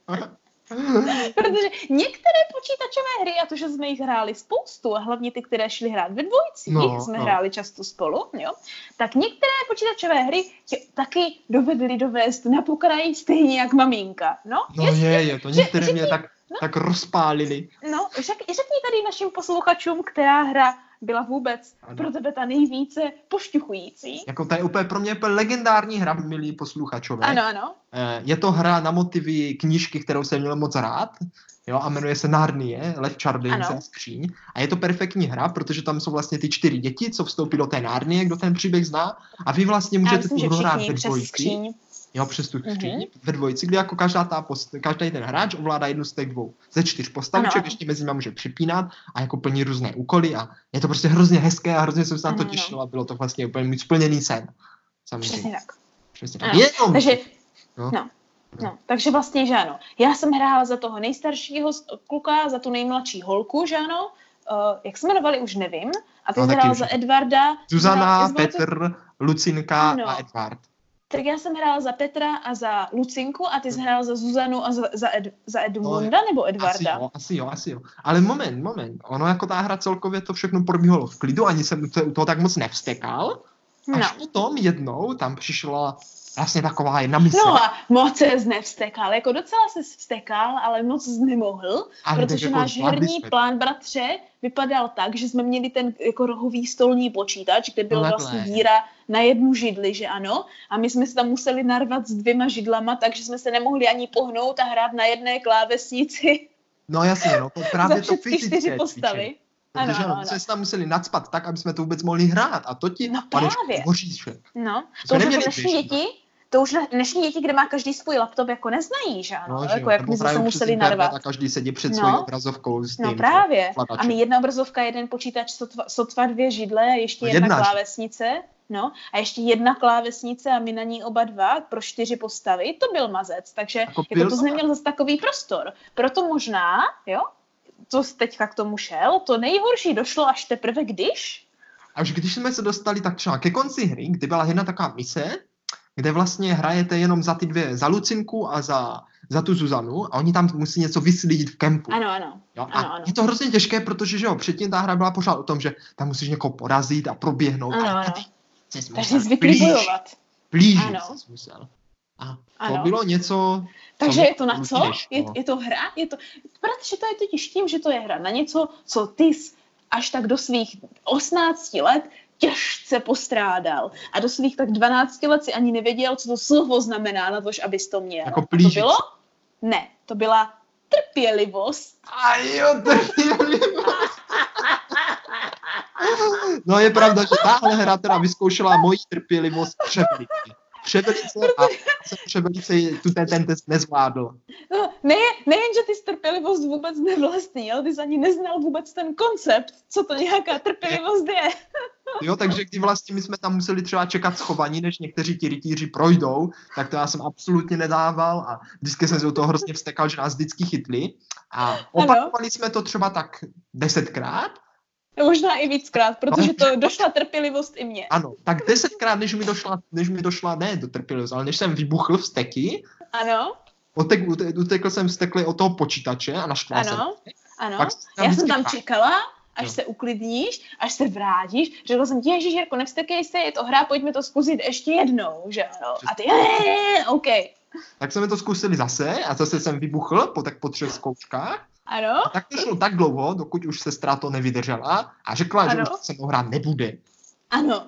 Protože některé počítačové hry, a to, že jsme jich hráli spoustu, a hlavně ty, které šly hrát ve dvojicích, No, jsme no. hráli často spolu, jo, tak některé počítačové hry tě taky dovedly dovést na pokraji stejně jak maminka. No, No je, je, to některé mě řekni- tak, tak rozpálili. no řek, řekni tady našim posluchačům, která hra byla vůbec Ano. pro tebe ta nejvíce pošťuchující. Jako to je úplně pro mě úplně legendární hra, milí posluchačové. Ano, ano. Eh, Je to hra na motivy knížky, kterou jsem měl moc rád. Jo, a jmenuje se Narnie, Lev čarodějnice a skříň. A je to perfektní hra, protože tam jsou vlastně ty čtyři děti, co vstoupí do té Narnie, kdo ten příběh zná. A vy vlastně můžete myslím, tu hru hrát ve dvojici. Mhm. skříň. Ve dvojici, kdy jako každá ta post, každý ten hráč ovládá jednu z těch dvou. Ze čtyř postaviček, Ano. ještě mezi nimi může připínat a jako plní různé úkoly a je to prostě hrozně hezké a hrozně jsem se na to ano. těšil a bylo to vlastně úplně můj splněný sen. Přesně Samozřejmě. tak. Přesně tak. Jenom. Takže No. No. No, takže vlastně, že ano. Já jsem hrála za toho nejstaršího kluka, za tu nejmladší holku, že ano. Uh, jak se jmenovali, už nevím. A ty No, hrál už za. Edvarda. Zuzana, Petr, Lucinka Ano. a Edvard. Tak já jsem hrála za Petra a za Lucinku a ty jsi hrál za Zuzanu a za, za, Ed, za Edmunda nebo Asi Edvarda? jo, asi jo, asi jo. Ale moment, moment. Ono jako ta hra celkově to všechno probíhalo v klidu, ani jsem to, u toho tak moc nevstekal. No. Až potom jednou tam přišla vlastně taková jedna mise. No a moc se nevstekal, jako docela se vstekal, ale moc nemohl, Ale tak protože jako náš herní jsme to. plán, bratře, vypadal tak, že jsme měli ten jako rohový stolní počítač, kde byl No vlastně díra na jednu židli, že ano, a my jsme se tam museli narvat s dvěma židlama, takže jsme se nemohli ani pohnout a hrát na jedné klávesnici No jasně, no, to právě to fyzické čtyři postavy. cvičení. Protože Ano, ano, ano, jsme se tam museli nadspat tak, aby jsme to vůbec mohli hrát. A to ti No právě. hoříšek. No, to jako neměli děti, to už ne- dnešní děti, kde má každý svůj laptop, jako neznají, že ano, No, že jako jo, jak my jsme se museli narvat. A každý sedí před No. svojí obrazovkou s tím. No právě. ovladačem. A my jedna obrazovka, jeden počítač, sotva, sotva dvě židle, a ještě No jedna, jedna. klávesnice. No, a ještě jedna klávesnice a my na ní oba dva pro čtyři postavy, to byl mazec, takže Jako jako, to to neměl zase takový prostor. Proto možná, jo, co jsi teďka k tomu šel, to nejhorší došlo až teprve když, Až když jsme se dostali tak třeba ke konci hry, kdy byla jedna taková mise, kde vlastně hrajete jenom za ty dvě, za Lucinku a za, za tu Zuzanu a oni tam musí něco vyslídit v kempu. ano, ano, Jo? A ano, ano. je to hrozně těžké, protože že jo, předtím ta hra byla pořád o tom, že tam musíš někoho porazit a proběhnout. Ano, a ano. takže blíž, bojovat. Blíž Ano. jsi musel. A to Ano. bylo něco, Takže je to na co? Je, je to hra? Je to... Protože to je totiž tím, že to je hra na něco, co ty jsi až tak do svých 18 let těžce postrádal. A do svých tak 12 let si ani nevěděl, co to slovo znamená na to, abys to měl. Jako to bylo? Ne, to byla trpělivost. A jo, trpělivost. No je pravda, že tahle hra teda vyzkoušela moji trpělivost převelice. Převelice a převelice tu ten, ten test nezvládl. No, ne, nejen, že ty trpělivost vůbec nevlastnil, ty jsi ani neznal vůbec ten koncept, co to nějaká trpělivost je. Jo, takže když vlastně my jsme tam museli třeba čekat schovaní, než někteří ti rytíři projdou, tak to já jsem absolutně nedával a vždycky jsem se do toho hrozně vstekal, že nás vždycky chytli. A opakovali jsme to třeba tak desetkrát. Možná i víckrát, protože No. to došla trpělivost i mě. Ano, tak desetkrát, než mi došla, než mi došla ne do trpělivosti, ale než jsem vybuchl vsteky, Ano, Otek, ute- utekl jsem vztekli od toho počítače a naštval jsem. ano, ano. Já jsem tam čekala, až Jo. se uklidníš, až se vrátíš. Řekla jsem ti, Ježíš, Jirko, nevstekej se, je to hra, pojďme to zkusit ještě jednou, že ano. A ty, je, je, je, OK. Tak jsme to zkusili zase a zase jsem vybuchl po, tak po třech zkouškách. Ano, A tak to šlo tak dlouho, dokud už sestra to nevydržela a řekla, že Ano. už se mnou hrát nebude. ano.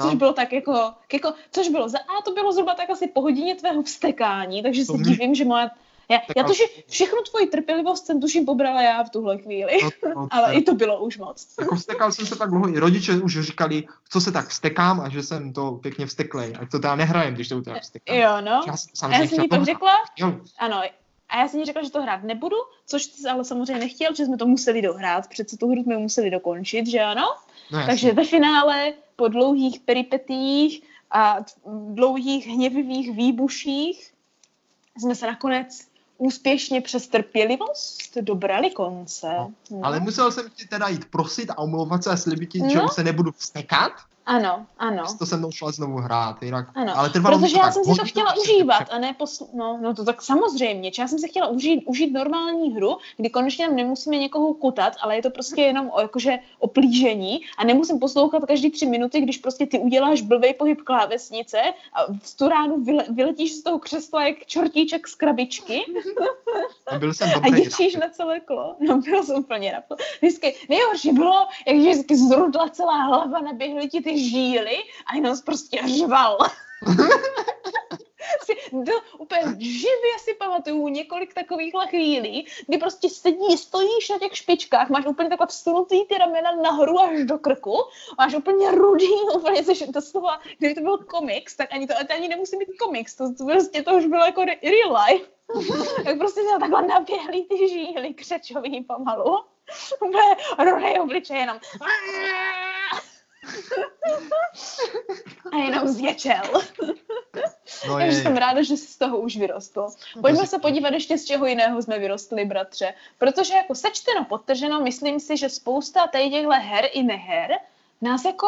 Což No, bylo tak jako, jako, což bylo za A, to bylo zhruba tak asi po hodině tvého vstekání, takže To se mě- divím, že moja, já, já to, že všechnu tvoji trpělivost jsem tuším pobrala já v tuhle chvíli, no, no, ale i to bylo už moc. Jako vstekal jsem se tak dlouho, i rodiče už říkali, co se tak vstekám a že jsem to pěkně vsteklej. Ať to teda nehrajem, když to teda vstekám. Jo, no. Já A já jsem pak to řekla. Jo, ano, A já jsem jí řekla, že to hrát nebudu, což ty ale samozřejmě nechtěl, že jsme to museli dohrát, přece tu hru jsme museli dokončit, že ano? No. Takže ve finále, po dlouhých peripetích a dlouhých hněvivých výbuších, jsme se nakonec úspěšně přes trpělivost dobrali konce. No. Ale musel jsem ti teda jít prosit a omlouvat se a slibit ti, no. že se nebudu vstekat. Ano, ano. To se mnou šla znovu hrát, jinak, ano. ale trvalo Protože to já jsem si to chtěla že užívat to a ne posl- no, no to tak samozřejmě, já jsem si chtěla užít, užít normální hru, kdy konečně tam nemusíme někoho kutat, ale je to prostě jenom o, jakože o plížení a nemusím poslouchat každý tři minuty, když prostě ty uděláš blbej pohyb klávesnice a v tu ránu vyle, vyletíš z toho křesla jak čortíček z krabičky A byl jsem a dobrý. ječíš na celé kolo. No byl jsem úplně na to. Vždycky, nejhorší bylo, jak vždycky zrudla celá hlava, naběhly ti ty žíly a jenom prostě řval. si, do, úplně živě si pamatuju několik takovýchhle chvílí, kdy prostě sedí, stojíš na těch špičkách, máš úplně takhle vstunutý ty ramena nahoru až do krku, máš úplně rudý, úplně jsi doslova, kdyby to byl komiks, tak ani to, to ani nemusí být komiks, to, to prostě to už bylo jako re, real life. tak prostě se takhle naběhlý ty žíly křečový pomalu. Úplně rudý obličej jenom. A jenom zječel. No Takže je, jsem ráda, že jsi z toho už vyrostl. Pojďme se podívat ještě, z čeho jiného jsme vyrostli, bratře. Protože jako sečteno, podtrženo, myslím si, že spousta tady těchto her i neher nás jako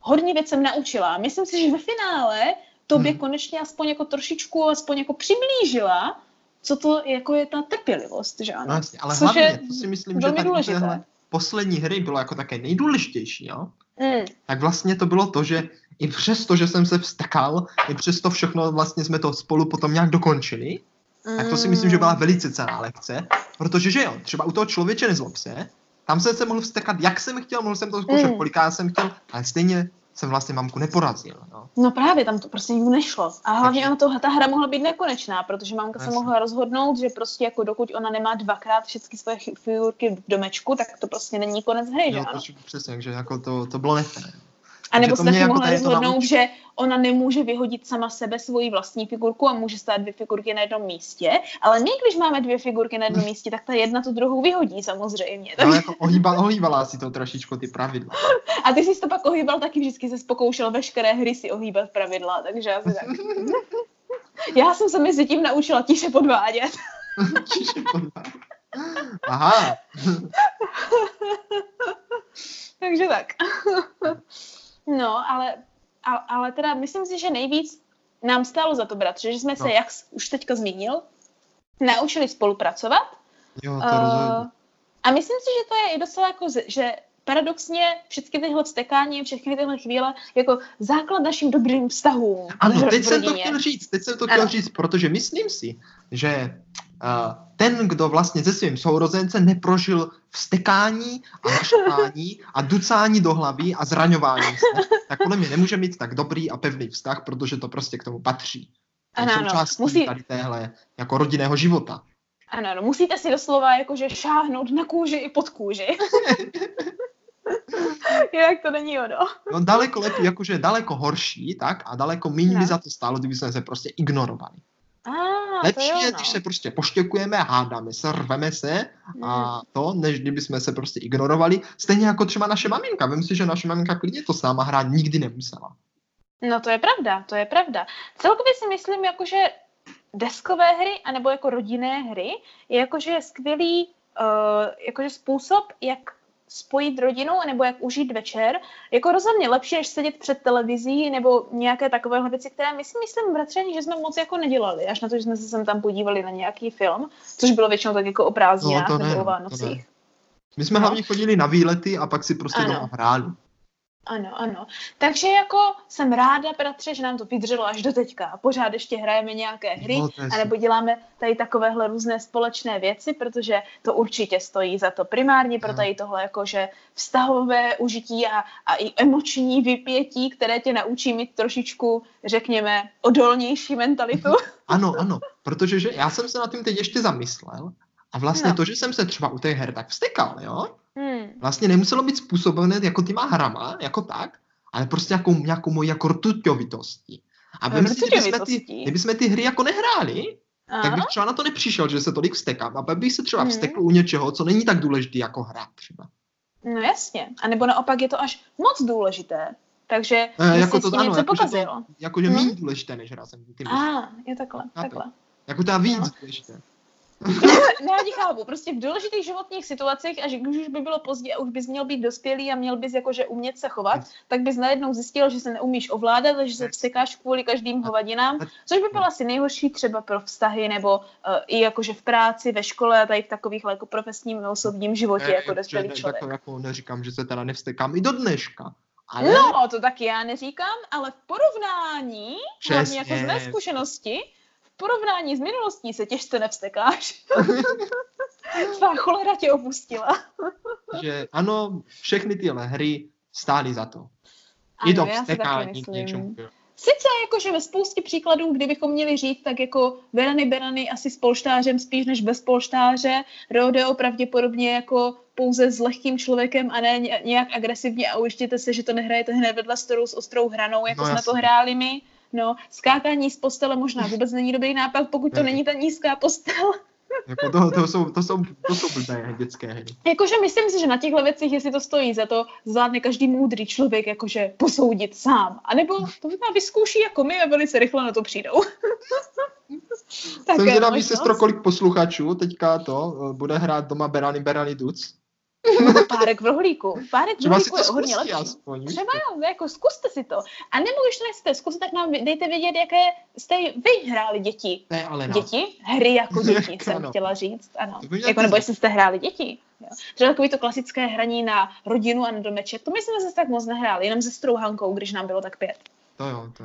hodně věcem naučila. Myslím si, že ve finále tobě Hmm. konečně aspoň jako trošičku, aspoň jako přiblížila, co to jako je ta trpělivost, že ano? no jasně, ale Což hlavně, je to si myslím, že důležité. poslední hry bylo jako také nejdůležitější, jo? Mm, tak vlastně to bylo to, že i přesto, že jsem se vstakal, i přesto všechno vlastně jsme to spolu potom nějak dokončili, tak to si myslím, že byla mm. velice cená lekce, protože že jo, třeba u toho člověče nezlob se, tam jsem se mohl vstekat, jak jsem chtěl, mohl jsem to zkoušet, Mm. kolikrát jsem chtěl, ale stejně jsem vlastně mamku neporazil. No právě, tam to prostě nikdy nešlo. A hlavně Takže- ona to, ta hra mohla být nekonečná, protože mamka se Jasně. mohla rozhodnout, že prostě jako dokud ona nemá dvakrát všechny svoje figurky v domečku, tak to prostě není konec hry, že Jo, ano? přesně, že jako to, to bylo nefér. A nebo se taky jako mohla rozhodnout, že ona nemůže vyhodit sama sebe svoji vlastní figurku a může stát dvě figurky na jednom místě, ale my, když máme dvě figurky na jednom místě, tak ta jedna tu druhou vyhodí samozřejmě. Ale Takže, jako ohýba, ohýbala si to trošičku ty pravidla. a ty jsi to pak ohýbal taky, vždycky se pokoušel veškeré hry si ohýbat pravidla, takže asi tak. Já jsem se mezi tím naučila tiše podvádět. Čiže podle- Aha, Takže tak. No, ale, ale teda myslím si, že nejvíc nám stálo za to, bratře, že jsme se, No. jak jsi už teďka zmínil, naučili spolupracovat. jo, to. Uh, a myslím si, že to je i docela jako, že paradoxně všechny tyhle stekání, všechny tyhle chvíle jako základ našim dobrým vztahům. Ano, teď jsem to chtěl říct, teď jsem to chtěl Ano. říct, protože myslím si, že ten, kdo vlastně se svým sourozencem neprožil vstekání a naštvání a ducání do hlavy a zraňování se, tak podle mě nemůže mít tak dobrý a pevný vztah, protože to prostě k tomu patří. Ano. součástí Musí- tady téhle jako rodinného života. Ano, ano, musíte si doslova jakože šáhnout na kůži i pod kůži. Jinak to není ono. No daleko lepší, jakože daleko horší, tak, a daleko méně by No. za to stálo, kdyby jsme se prostě ignorovali. A, to Lepší je, no. když se prostě poštěkujeme, hádáme se, rveme se a to, než kdyby jsme se prostě ignorovali. Stejně jako třeba naše maminka. Vím si, že naše maminka klidně to s náma hrát nikdy nemusela. No to je pravda, to je pravda. Celkově si myslím, jakože deskové hry, anebo jako rodinné hry, je jakože skvělý uh, jakože způsob, jak spojit rodinu, nebo jak užít večer. Jako rozhodně lepší, než sedět před televizí, nebo nějaké takovéhle věci, které my si myslím, bratření, že jsme moc jako nedělali, až na to, že jsme se sem tam podívali na nějaký film, což bylo většinou tak jako o prázdninách No, ne, nebo o no, Vánocích. My jsme No. hlavně chodili na výlety a pak si prostě Ano. doma hráli. Ano, ano. Takže jako jsem ráda, bratře, že nám to vydrželo až do teďka. A pořád ještě hrajeme nějaké hry, je anebo děláme tady takovéhle různé společné věci, protože to určitě stojí za to. Primárně pro tady tohle jakože vztahové užití a, a i emoční vypětí, které tě naučí mít trošičku, řekněme, odolnější mentalitu. Ano, ano, protože že já jsem se nad tím teď ještě zamyslel a vlastně No. to, že jsem se třeba u té her tak vstekal, jo, Hmm. vlastně nemuselo být způsobené jako těma hrama, jako tak, ale prostě jako nějakou mojí jako rtuťovitostí. A vem si, kdybychom ty, kdybychom ty hry jako nehráli, tak Aha. bych třeba na to nepřišel, že se tolik vstekám. A pak bych se třeba Mhm. vstekl u něčeho, co není tak důležitý jako hra třeba. No jasně. A nebo naopak je to až moc důležité. Takže by jako to ano, něco jakože to- pokazil. Jakože Mhm. méně důležité než hra jsem tím ah, je takhle, Chápeš? takhle. Jako ta víc No. důležité. Ne, já ti chápu, prostě v důležitých životních situacích, až když už by bylo pozdě a už bys měl být dospělý a měl bys jakože umět se chovat, tak bys najednou zjistil, že se neumíš ovládat a že se vstekáš kvůli každým hovadinám, což by bylo asi nejhorší třeba pro vztahy nebo uh, i jakože v práci, ve škole a tady v takových jako profesním a osobním životě Ne, jako dospělý ne, člověk. Jako, jako neříkám, že se teda nevstekám i do dneška. Ale No, to taky já neříkám, ale v porovnání, hlavně jako z mé Přesně. zkušenosti, v porovnání s minulostí se těžce nevstekáš. Tvá cholera tě opustila. že ano, všechny tyhle hry stály za to. I to Ano, si taky vstekání k něčemu. Sice jakože ve spoustě příkladů, kdybychom měli říct, tak jako Verany Berany asi s polštářem spíš než bez polštáře, Rodeo pravděpodobně jako pouze s lehkým člověkem a ne ně- nějak agresivně a ujištěte se, že to nehrajete hned vedle stolu s ostrou hranou, jako No, jsme to jasně. hráli my. No, skákání z postele možná vůbec není dobrý nápad, pokud to Ne. není ta nízká postel. Jako to, to, jsou, to, jsou, to jsou blbé dětské hry. Jakože myslím si, že na těchto věcech, jestli to stojí za to, zvládne každý moudrý člověk jakože posoudit sám. A nebo to možná vyzkouší jako my a velice rychle na to přijdou. Jsem je zvědavý, sestro, kolik posluchačů teďka to eh, bude hrát doma Berany Berany Duc. Párek v rohlíku. Párek v rohlíku to je hodně lepší. aspoň. Třeba jo, jako zkuste si to. A nebo když to nechcete zkusit, tak nám dejte vědět, jaké jste vy hráli děti. Ne, ale. Děti? Hry jako děti, Jako jsem ano. chtěla říct. Ano. Jako, nebo jestli jste hráli děti. Jo. Třeba takový to klasické hraní na rodinu a na domeček. To my jsme zase tak moc nehráli, jenom se strouhankou, když nám bylo tak pět. To jo, to.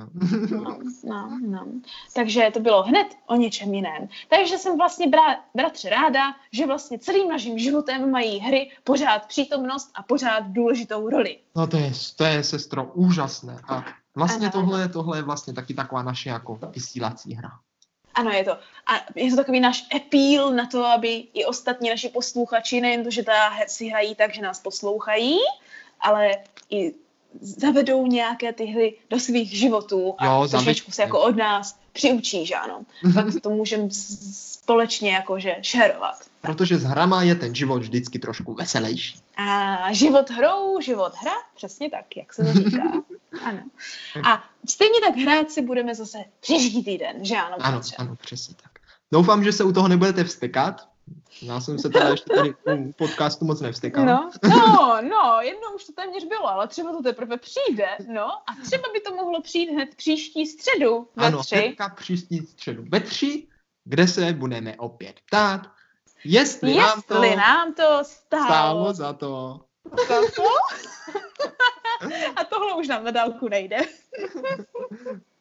No, no, no. Takže to bylo hned o něčem jiném. Takže jsem vlastně, bra- bratře, ráda, že vlastně celým naším životem mají hry pořád přítomnost a pořád důležitou roli. No to je, to je, sestro, úžasné. A vlastně Ano, tohle, tohle je vlastně taky taková naše jako vysílací hra. Ano, je to. A je to takový náš appeal na to, aby i ostatní naši posluchači, nejen to, že ta si hrají tak, že nás poslouchají, ale i zavedou nějaké ty hry do svých životů a Jo, trošičku se jako od nás přiučí, že ano. Tak to můžeme společně jakože šerovat. Protože s hrama je ten život vždycky trošku veselější. A život hrou, život hra, přesně tak, jak se to říká. Ano. A stejně tak hrát si budeme zase příští týden, že ano? Ano, ano, přesně tak. Doufám, že se u toho nebudete vstekat. Já jsem se teda ještě tady u podcastu moc nevstekal. No, no, no, jednou už to téměř bylo, ale třeba to teprve přijde, no, a třeba by to mohlo přijít hned příští středu ve ano, tři. hnedka příští středu ve tři, kde se budeme opět ptát, jestli, nám to Jestli nám to stálo, stálo za to. za to. a tohle už nám na dálku nejde.